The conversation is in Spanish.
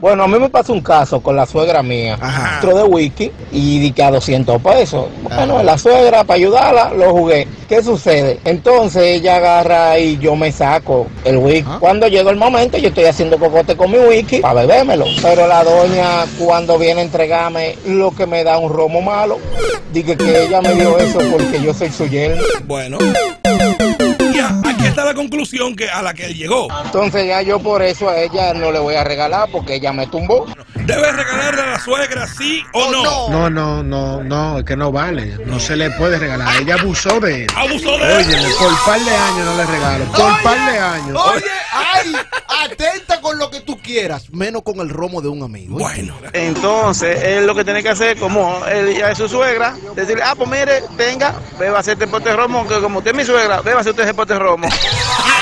Bueno, a mí me pasó un caso con la suegra mía. Ajá. De whisky y di que a 200 pesos. Bueno, la suegra, para ayudarla, lo jugué. ¿Qué sucede? Entonces ella agarra y yo me saco el whisky. Cuando llega el momento, yo estoy haciendo cocote con mi whisky para bebérmelo. Pero la doña, cuando viene a entregarme lo que me da un romo malo, dije que ella me dio eso porque yo soy su yerno. Bueno. Conclusión que a la que él llegó. Entonces ya yo por eso a ella no le voy a regalar porque ella me tumbó. ¿Debes regalarle a la suegra sí o no? No, no, no, no, es que no vale. No se le puede regalar. Ella abusó de él. Abusó de él. Oye, por par de años no le regalo. Por par de años. Oye, ay, atenta quieras, menos con el romo de un amigo. Bueno. Entonces, él lo que tiene que hacer, como él ya es su suegra, decirle, ah, pues mire, tenga, beba este pote de romo, que como usted es mi suegra, beba usted ese pote romo.